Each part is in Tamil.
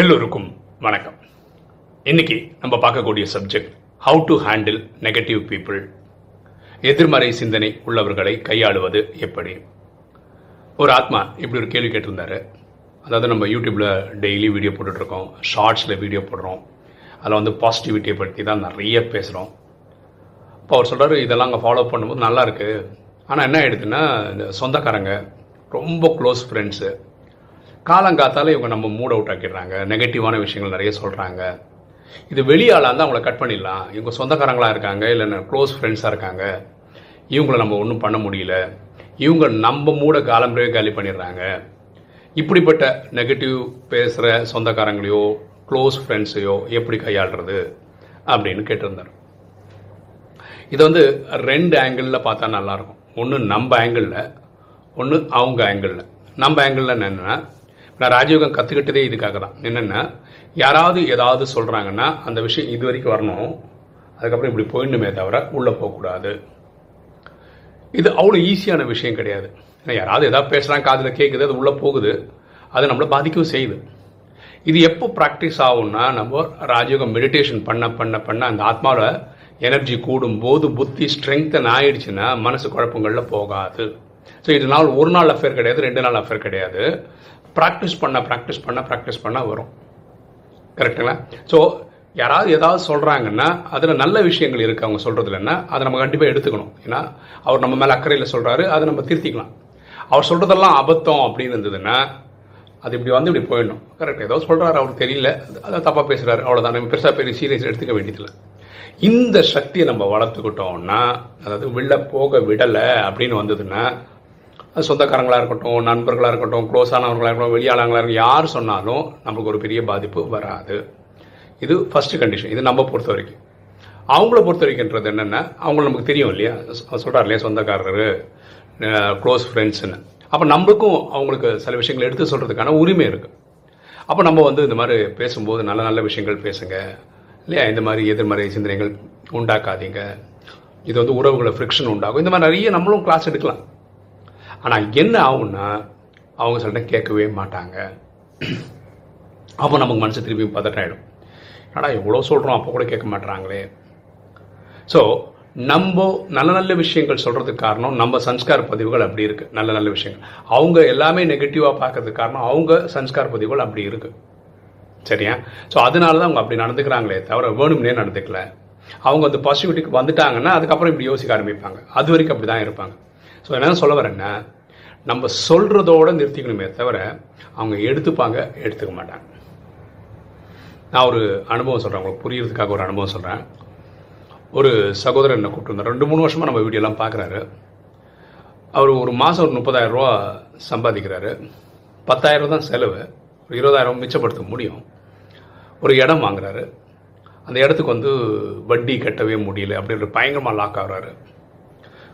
எல்லோருக்கும் வணக்கம். இன்னைக்கு நம்ம பார்க்கக்கூடிய subject how to handle negative people எதிர்மறை சிந்தனை உள்ளவர்களை கையாளுவது எப்படி? ஒரு ஆத்மா இப்படி ஒரு கேள்வி கேட்டிருந்தாரு. அதாவது நம்ம யூடியூப்பில் டெய்லி வீடியோ போட்டுட்ருக்கோம் ஷார்ட்ஸில் வீடியோ போடுறோம். அதில் வந்து பாசிட்டிவிட்டியை பற்றி தான் நிறைய பேசுகிறோம் இப்போ அவர் சொல்கிறார் இதெல்லாம் அங்கே ஃபாலோ பண்ணும்போது நல்லா இருக்கு. ஆனால் என்ன ஆயிடுதுன்னா இந்த சொந்தக்காரங்க ரொம்ப க்ளோஸ் ஃப்ரெண்ட்ஸு காலங்காத்தால் இவங்க நம்ம மூட் அவுட் ஆக்கிடுறாங்க. நெகட்டிவான விஷயங்கள் நிறைய சொல்கிறாங்க இது வெளியாளாக இருந்தால் அவங்கள கட் பண்ணிடலாம். இவங்க சொந்தக்காரங்களாக இருக்காங்க இல்லை க்ளோஸ் ஃப்ரெண்ட்ஸாக இருக்காங்க. இவங்கள நம்ம ஒன்றும் பண்ண முடியல. இவங்க நம்ம மூட காலம்பரவே காலி பண்ணிடுறாங்க. இப்படிப்பட்ட நெகட்டிவ் பேசுகிற சொந்தக்காரங்களையோ க்ளோஸ் ஃப்ரெண்ட்ஸையோ எப்படி கையாளுறது அப்படின்னு கேட்டிருந்தார். இது வந்து ரெண்டு ஆங்கிளில் பார்த்தா நல்லாயிருக்கும் ஒன்று நம்ம ஆங்கிளில் ஒன்று அவங்க ஆங்கிளில் நம்ம ஆங்கிளில் என்னென்னா நான் ராஜயோகம் கற்றுக்கிட்டதே இதுக்காக தான் என்னென்னா யாராவது ஏதாவது சொல்கிறாங்கன்னா அந்த விஷயம் இது வரைக்கும் வரணும். அதுக்கப்புறம் இப்படி போயிடணுமே தவிர உள்ளே போகக்கூடாது. இது அவ்வளோ ஈஸியான விஷயம் கிடையாது. ஏன்னா யாராவது ஏதாவது பேசுகிறாங்க காதில் கேட்குது அது உள்ளே போகுது. அது நம்மளை பாதிக்கவும் செய்யுது. இது எப்போ ப்ராக்டிஸ் ஆகும்னா நம்ம ராஜயோகம் மெடிடேஷன் பண்ண பண்ண பண்ண அந்த ஆத்மாவில் எனர்ஜி கூடும் போது புத்தி ஸ்ட்ரெங்தன் ஆயிடுச்சுன்னா மனசு குழப்பங்களில் போகாது. ஸோ இது நாள் ஒரு நாள் அஃபேர் கிடையாது ரெண்டு நாள் அஃபேர் கிடையாது. ப்ராக்டிஸ் பண்ண ப்ராக்டிஸ் பண்ண ப்ராக்டிஸ் பண்ண வரும். கரெக்டுங்களா ஸோ யாராவது ஏதாவது சொல்கிறாங்கன்னா அதில் நல்ல விஷயங்கள் இருக்குது அவங்க சொல்கிறதுலன்னா அதை நம்ம கண்டிப்பாக எடுத்துக்கணும். ஏன்னா அவர் நம்ம மேலே அக்கறையில் சொல்கிறாரு அதை நம்ம திருத்திக்கலாம். அவர் சொல்கிறதெல்லாம் அபத்தம் அப்படின்னு இருந்ததுன்னா அது இப்படி வந்து இப்படி போயிடணும். கரெக்ட் ஏதோ சொல்கிறாரு அவருக்கு தெரியல அதை தப்பாக பேசுகிறாரு அவ்வளோதான் நம்ம பெருசாக பெரிய சீரியஸ் எடுத்துக்க வேண்டியதில்லை. இந்த சக்தியை நம்ம வளர்த்துக்கிட்டோம்னா அதாவது வெளில போக விடலை அப்படின்னு வந்ததுன்னா அது சொந்தக்காரங்களாக இருக்கட்டும் நண்பர்களாக இருக்கட்டும் க்ளோஸானவர்களாக இருக்கட்டும் வெளியாளங்களாக இருக்கட்டும் யார் சொன்னாலும் நம்மளுக்கு ஒரு பெரிய பாதிப்பு வராது. இது ஃபஸ்ட்டு கண்டிஷன் இது நம்ம பொறுத்த வரைக்கும். அவங்கள பொறுத்த வரைக்கும்ன்றது என்னென்னா அவங்கள நமக்கு தெரியும் இல்லையா? சொல்கிறார் இல்லையா சொந்தக்காரர் க்ளோஸ் ஃப்ரெண்ட்ஸ்னு அப்போ நம்மளுக்கும் அவங்களுக்கு சில விஷயங்கள் எடுத்து சொல்கிறதுக்கான உரிமை இருக்குது அப்போ நம்ம வந்து இந்த மாதிரி பேசும்போது நல்ல நல்ல விஷயங்கள் பேசுங்க. இல்லையா? இந்த மாதிரி எதிர்மறை சிந்தனைகள் உண்டாக்காதீங்க. இது வந்து உறவுகளை ஃப்ரிக்ஷன் உண்டாகும் இந்த மாதிரி நிறைய நம்மளும் கிளாஸ் எடுக்கலாம். ஆனால் என்ன ஆகும்னா அவங்க சொல்லிட்ட கேட்கவே மாட்டாங்க. அப்போ நமக்கு மனசு திருப்பி பதட்டாயிடும் ஆனால் எவ்வளோ சொல்கிறோம் அப்போ கூட கேட்க மாட்டுறாங்களே ஸோ நம்ம நல்ல நல்ல விஷயங்கள் சொல்கிறதுக்கு காரணம் நம்ம சன்ஸ்கார பதிவுகள் அப்படி இருக்குது நல்ல நல்ல விஷயங்கள். அவங்க எல்லாமே நெகட்டிவாக பார்க்கறதுக்கு காரணம் அவங்க சன்ஸ்கார பதிவுகள் அப்படி இருக்குது சரியா? ஸோ அதனால தான் அவங்க அப்படி நடந்துக்கிறாங்களே தவிர வேணும்னே நடந்துக்கல. அவங்க அந்த பாசிட்டிவிட்டிக்கு வந்துட்டாங்கன்னா அதுக்கப்புறம் இப்படி யோசிக்க ஆரம்பிப்பாங்க. அது வரைக்கும் அப்படி தான் இருப்பாங்க ஸோ என்ன சொல்ல வரேன்னா நம்ம சொல்கிறதோட நிறுத்திக்கணுமே தவிர அவங்க எடுத்துப்பாங்க எடுத்துக்க மாட்டாங்க. நான் ஒரு அனுபவம் சொல்கிறேன் உங்களுக்கு புரியறதுக்காக ஒரு அனுபவம் சொல்கிறேன் ஒரு சகோதரன் என்னை கூப்பிட்டு ரெண்டு மூணு வருஷமாக நம்ம வீடியோலாம் பார்க்குறாரு அவர் ஒரு மாதம் ஒரு முப்பதாயிரம் ரூபா சம்பாதிக்கிறாரு. பத்தாயிரம் தான் செலவு. ஒரு இருபதாயிரம் மிச்சப்படுத்த முடியும். ஒரு இடம் வாங்குறாரு. அந்த இடத்துக்கு வந்து வட்டி கட்டவே முடியல. அப்படின்ற பயங்கரமாக லாக் ஆகுறாரு.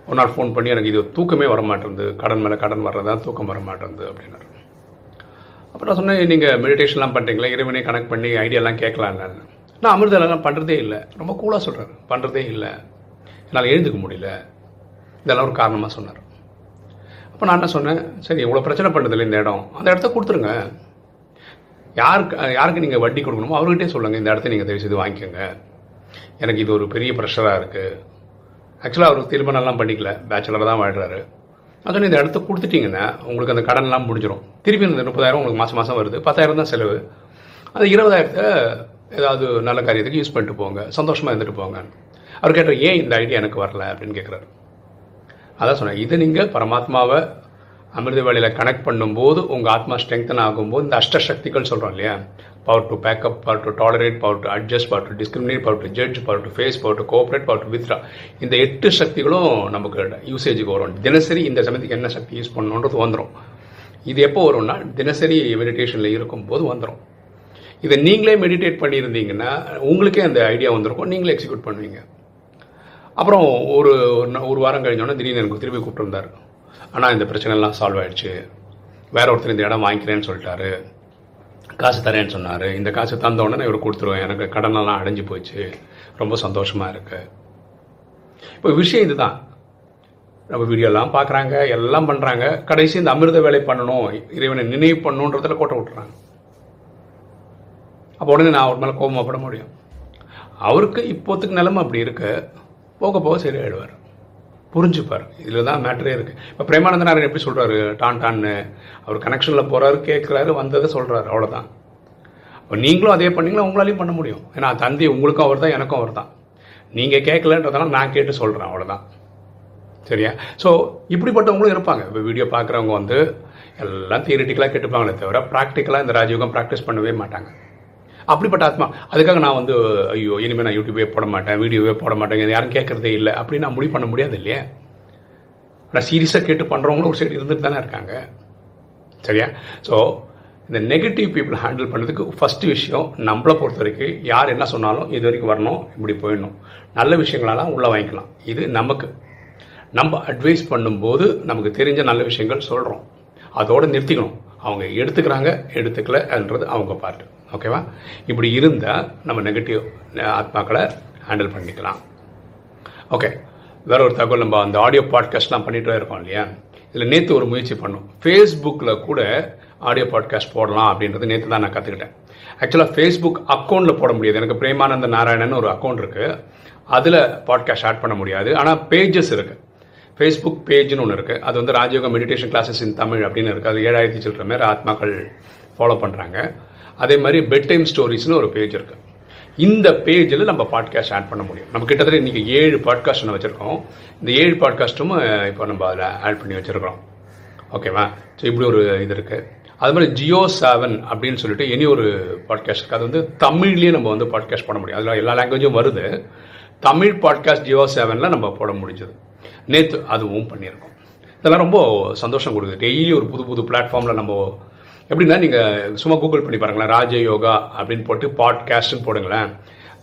ஒரு நாள் ஃபோன் பண்ணி எனக்கு இது தூக்கமே வர மாட்டேங்குது கடன் மேலே கடன் வர்றதா தூக்கம் வர மாட்டேங்குது அப்படின்னாரு. அப்புறம் நான் சொன்னேன் நீங்கள் மெடிடேஷன்லாம் பண்ணுறீங்களா இறைவனே கனெக்ட் பண்ணி ஐடியாலாம் கேட்கலாம் நான் அமிர்தெல்லாம் பண்ணுறதே இல்லை. ரொம்ப கூலாக சொல்கிறார் பண்ணுறதே இல்லை. என்னால் எழுந்துக்க முடியல. இதெல்லாம் ஒரு காரணமாக சொன்னார். அப்போ நான் என்ன சொன்னேன் சரி இவ்வளோ பிரச்சனை பண்ணுறதில்ல இந்த இடம். அந்த இடத்த கொடுத்துருங்க. யாருக்கு யாருக்கு நீங்கள் வட்டி கொடுக்கணுமோ அவர்கிட்டே சொல்லுங்கள் இந்த இடத்த நீங்கள் தயவு செய்து வாங்கிக்கோங்க. எனக்கு இது ஒரு பெரிய ப்ரெஷராக இருக்குது ஆக்சுவலாக அவருக்கு திருமணம்லாம் பண்ணிக்கல பேச்சுலர் தான் வாழ்கிறாரு அதனால் இந்த இடத்த கொடுத்துட்டிங்கன்னா உங்களுக்கு அந்த கடன்லாம் முடிஞ்சிடும் திருப்பி இந்த முப்பதாயிரம் உங்களுக்கு மாதம் மாதம் வருது. பத்தாயிரம் தான் செலவு. அந்த இருபதாயிரத்தை ஏதாவது நல்ல காரியத்துக்கு யூஸ் பண்ணிட்டு போங்க. சந்தோஷமாக இருந்துட்டு போங்க. அவர் கேட்டார் ஏன் இந்த ஐடியா எனக்கு வரல? அப்படின்னு கேட்குறாரு அதான் சொன்னேன் இதை நீங்கள் பரமாத்மாவை அமிர்த வேலையில் கனெக்ட் பண்ணும்போது உங்கள் ஆத்மா ஸ்ட்ரெங்தன் ஆகும்போது இந்த அஷ்டசக்திகள் சொல்கிறோம் இல்லையா? Power to pack up power to tolerate power to adjust power to discriminate power to judge power to face power to cooperate power to withdraw இந்த எட்டு சக்திகளும் நமக்கு யூசேஜுக்கு வரும். தினசரி இந்த சமயத்துக்கு என்ன சக்தி யூஸ் பண்ணணுன்றது வந்துடும் இது எப்போ வரும்னா தினசரி மெடிடேஷனில் இருக்கும்போது வந்துடும் இதை நீங்களே மெடிடேட் பண்ணியிருந்தீங்கன்னா உங்களுக்கே அந்த ஐடியா வந்திருக்கும். நீங்களே எக்ஸிக்யூட் பண்ணுவீங்க. அப்புறம் ஒரு ஒரு வாரம் கழிஞ்சோன்னா திடீர்னு எனக்கு திருப்பி கூப்பிட்டுருந்தார். ஆனால் இந்த பிரச்சனைலாம் சால்வ் ஆயிடுச்சு. வேற ஒருத்தர் இந்த இடம் வாங்கிக்கிறேன்னு சொல்லிட்டாரு. காசு தரேன்னு சொன்னார். இந்த காசு தந்த உடனே இவர் கொடுத்துருவேன் எனக்கு கடனெல்லாம் அடைஞ்சு போச்சு. ரொம்ப சந்தோஷமாக இருக்கு. இப்போ விஷயம் இதுதான். நம்ம வீடியோலாம் பார்க்குறாங்க எல்லாம் பண்ணுறாங்க கடைசி இந்த அமிர்த வேலை பண்ணணும் இறைவனை நினைவு பண்ணணுன்றதில் கோட்டை விட்டுறாங்க. அப்போ உடனே நான் அவர் மேலே கோபமாப்பட முடியும். அவருக்கு இப்போத்துக்கு நிலைமை அப்படி இருக்கு. போக போக சரியாயிடுவார். புரிஞ்சுப்பார். இதில் தான் மேட்டரே இருக்குது இப்போ பிரேமானந்தனார் எப்படி சொல்கிறாரு டான் டான்னு. அவர் கனெக்ஷனில் போகிறாரு கேட்குறாரு வந்ததை சொல்கிறாரு அவ்வளோதான் இப்போ நீங்களும் அதே பண்ணிங்களா உங்களாலையும் பண்ண முடியும். ஏன்னா தந்தி உங்களுக்கும் அவர் தான் எனக்கும் அவர் தான் நீங்கள் கேட்கலன்றதெல்லாம் நான் கேட்டு சொல்கிறேன் அவ்வளோதான் சரியா? ஸோ இப்படிப்பட்டவங்களும் இருப்பாங்க. இப்போ வீடியோ பார்க்குறவங்க வந்து எல்லாம் தியரிட்டிக்கலாக கேட்டுப்பாங்களே தவிர ப்ராக்டிக்கலாக இந்த ராஜயோகம் ப்ராக்டிஸ் பண்ணவே மாட்டாங்க. அப்படிப்பட்ட ஆத்மா. அதுக்காக நான் வந்து ஐயோ இனிமேல் நான் யூடியூபே போட மாட்டேன் வீடியோவே போட மாட்டேன் யாரும் கேட்குறதே இல்லை அப்படின்னு நான் முடிவு பண்ண முடியாது இல்லையா? ஆனால் சீரியஸாக கேட்டு பண்ணுறவங்களும் ஒரு சைடு இருந்துட்டு தானே இருக்காங்க. சரியா? ஸோ இந்த நெகட்டிவ் பீப்புள் ஹேண்டில் பண்ணுறதுக்கு ஃபஸ்ட்டு விஷயம் நம்மளை பொறுத்த வரைக்கும் யார் என்ன சொன்னாலும் இது வரைக்கும் வரணும் இப்படி போயிடணும். நல்ல விஷயங்களெல்லாம் உள்ளே வாங்கிக்கலாம். இது நமக்கு. நம்ம அட்வைஸ் பண்ணும்போது நமக்கு தெரிஞ்ச நல்ல விஷயங்கள் சொல்கிறோம் அதோடு நிறுத்திக்கணும். அவங்க எடுத்துக்கிறாங்க எடுத்துக்கலன்றது அவங்க பார்ட்டு ஓகேவா இப்படி இருந்தால் நம்ம நெகட்டிவ் ஆத்மாக்களை ஹேண்டில் பண்ணிக்கலாம். ஓகே வேற ஒரு தகவல் நம்ம அந்த ஆடியோ பாட்காஸ்ட்லாம் பண்ணிகிட்டே இருக்கோம் இல்லையா? இதில் நேற்று ஒரு முயற்சி பண்ணோம். ஃபேஸ்புக்கில் கூட ஆடியோ பாட்காஸ்ட் போடலாம் அப்படின்றது நேற்று தான் நான் கற்றுக்கிட்டேன் ஆக்சுவலாக ஃபேஸ்புக் அக்கௌண்ட்டில் போட முடியாது. எனக்கு பிரேமானந்த நாராயணன் ஒரு அக்கௌண்ட் இருக்குது அதில் பாட்காஸ்ட் ஆட் பண்ண முடியாது. ஆனால் பேஜஸ் இருக்குது ஃபேஸ்புக் பேஜ்னு ஒன்று இருக்குது அது வந்து Rajyoga meditation classes in Tamil அப்படின்னு இருக்குது அது ஏழாயிரத்தி சில்லற மாதிரி ஆத்மாக்கள் ஃபாலோ பண்ணுறாங்க அதே மாதிரி பெட் டைம் ஸ்டோரிஸ்னு ஒரு பேஜ் இருக்குது இந்த பேஜில் நம்ம பாட்காஸ்ட் ஆட் பண்ண முடியும். நம்ம கிட்டத்தட்ட இன்றைக்கி ஏழு பாட்காஸ்ட் நம்ம வச்சுருக்கோம். இந்த ஏழு பாட்காஸ்ட்டும் இப்போ நம்ம அதில் ஆட் பண்ணி வச்சுருக்கிறோம். ஓகேவா ஸோ இப்படி ஒரு இது இருக்குது அது மாதிரி ஜியோ செவன் அப்படின்னு சொல்லிட்டு இனி ஒரு பாட்காஸ்ட் இருக்குது அது வந்து தமிழ்லேயே நம்ம வந்து பாட்காஸ்ட் பண்ண முடியும். அதில் எல்லா லாங்குவேஜும் வருது. தமிழ் பாட்காஸ்ட் ஜியோ செவனில் நம்ம போட முடிஞ்சது. நேற்று அதுவும் பண்ணியிருக்கோம். இதெல்லாம் ரொம்ப சந்தோஷம் கொடுக்குது. டெய்லி ஒரு புது புது பிளாட்ஃபார்மில் நம்ம எப்படின்னா நீங்கள் சும்மா கூகுள் பண்ணி பாருங்களேன் ராஜயோகா அப்படின்னு போட்டு பாட்காஸ்ட்னு போடுங்களேன்.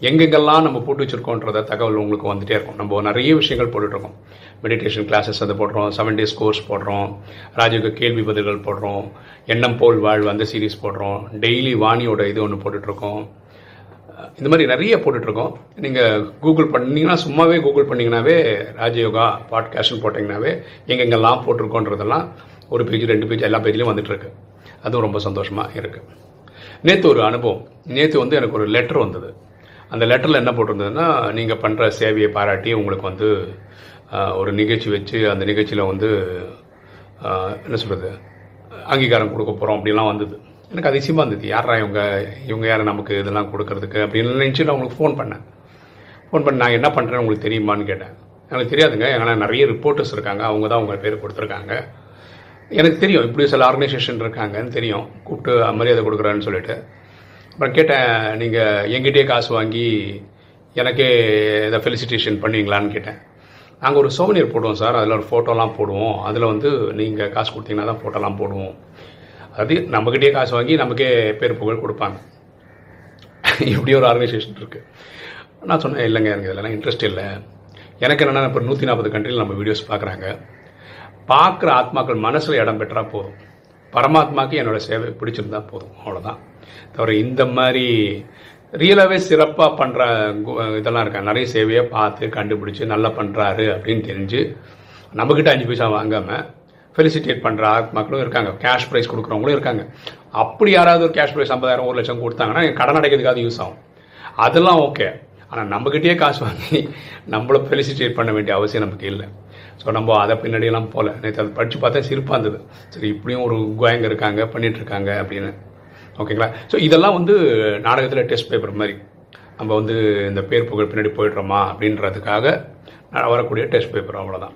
எங்கெங்கெல்லாம் நம்ம போட்டு வச்சுருக்கோன்றத தகவல் உங்களுக்கு வந்துட்டே இருக்கும். நம்ம நிறைய விஷயங்கள் போட்டுட்ருக்கோம். மெடிடேஷன் கிளாஸஸ் அதை போடுறோம் செவன் டேஸ் கோர்ஸ் போடுறோம் ராஜயோக கேள்வி பதில்கள் போடுறோம் எண்ணம் போல் வாழ்வு அந்த சீரீஸ் போடுறோம் டெய்லி வாணியோட இது ஒன்று போட்டுட்ருக்கோம். இந்த மாதிரி நிறைய போட்டுட்ருக்கோம். நீங்கள் கூகுள் பண்ணிங்கன்னா சும்மாவே கூகுள் பண்ணிங்கனாவே ராஜயோகா பாட்காஸ்ட்னு போட்டிங்கனாவே எங்கெங்கெல்லாம் போட்டிருக்கோன்றதெல்லாம் ஒரு பேஜ் ரெண்டு பேஜ் எல்லா பேஜ்லேயும் வந்துட்டுருக்கு அதுவும் ரொம்ப சந்தோஷமாக இருக்குது நேற்று ஒரு அனுபவம். நேற்று வந்து எனக்கு ஒரு லெட்டர் வந்தது. அந்த லெட்டரில் என்ன போட்டிருந்ததுன்னா நீங்கள் பண்ணுற சேவையை பாராட்டி உங்களுக்கு வந்து ஒரு நிகழ்ச்சி வச்சு அந்த நிகழ்ச்சியில் வந்து என்ன சொல்கிறது அங்கீகாரம் கொடுக்க போகிறோம் அப்படிலாம் வந்தது. எனக்கு அதிசயமாக இருந்தது யாரா இவங்க? இவங்க யார்? நமக்கு இதெல்லாம் கொடுக்கறதுக்கு அப்படின்னு நினைச்சி நான் உங்களுக்கு ஃபோன் பண்ணேன். ஃபோன் பண்ணி நான் என்ன பண்ணுறேன்னு உங்களுக்கு தெரியுமான்னு கேட்டேன். எனக்கு தெரியாதுங்க. ஏன்னா நிறைய ரிப்போர்ட்டர்ஸ் இருக்காங்க. அவங்க தான் உங்கள் பேர் கொடுத்துருக்காங்க. எனக்கு தெரியும். இப்படி சில ஆர்கனைசேஷன் இருக்காங்கன்னு தெரியும். கூப்பிட்டு மரியாதை கொடுக்குறேன்னு சொல்லிட்டு. அப்புறம் கேட்டேன் நீங்கள் எங்கிட்டே காசு வாங்கி எனக்கே இதை ஃபெலிசிட்டேஷன் பண்ணுவீங்களான்னு கேட்டேன். நாங்கள் ஒரு சோமனியர் போடுவோம் சார். அதில் ஒரு ஃபோட்டோலாம் போடுவோம். அதில் வந்து நீங்கள் காசு கொடுத்தீங்கன்னா தான் ஃபோட்டோலாம் போடுவோம். அது நம்மக்கிட்டே காசு வாங்கி நமக்கே பேர் புகழ் கொடுப்பாங்க. இப்படி ஒரு ஆர்கனைசேஷன் இருக்குது நான் சொன்னேன் இல்லைங்க எனக்கு இதெல்லாம் இன்ட்ரெஸ்ட் இல்லை. எனக்கு என்னென்னா இப்போ நூற்றி நாற்பது கண்ட்ரியில் நம்ம வீடியோஸ் பார்க்குறாங்க. பார்க்குற ஆத்மாக்கள் மனசில் இடம் பெற்றா போதும். பரமாத்மாக்கு என்னோடய சேவை பிடிச்சிருந்தா போதும். அவ்வளோதான் தவிர இந்த மாதிரி ரியலாகவே சிறப்பாக பண்ணுற இதெல்லாம் இருக்காங்க நிறைய சேவையை பார்த்து கண்டுபிடிச்சி நல்லா பண்ணுறாரு அப்படின்னு தெரிஞ்சு நம்மக்கிட்ட அஞ்சு பைசா வாங்காமல் ஃபெலிசிட்டேட் பண்ணுற ஆத்மாக்களும் இருக்காங்க. கேஷ் ப்ரைஸ் கொடுக்குறவங்களும் இருக்காங்க. அப்படி யாராவது ஒரு கேஷ் ப்ரைஸ் ஐம்பதாயிரம் ஒரு லட்சம் கொடுத்தாங்கன்னா கடன் அடைக்கிறதுக்காக யூஸ் ஆகும். அதெல்லாம் ஓகே ஆனால் நம்மக்கிட்டேயே காசு வாங்கி நம்மளை ஃபெலிசிட்டேட் பண்ண வேண்டிய அவசியம் நமக்கு இல்லை. ஸோ நம்ம அதை பின்னாடியெல்லாம் போகல நேற்று அதை படித்து பார்த்தா சிரிப்பாக இருந்தது. சரி இப்படியும் ஒரு கோயங்க இருக்காங்க பண்ணிகிட்ருக்காங்க அப்படின்னு. ஓகேங்களா ஸோ இதெல்லாம் வந்து நாடகத்தில் டெஸ்ட் பேப்பர் மாதிரி. நம்ம வந்து இந்த பேர் புகழ் பின்னாடி போயிடுறோமா அப்படின்றதுக்காக வரக்கூடிய டெஸ்ட் பேப்பர் அவ்வளோதான்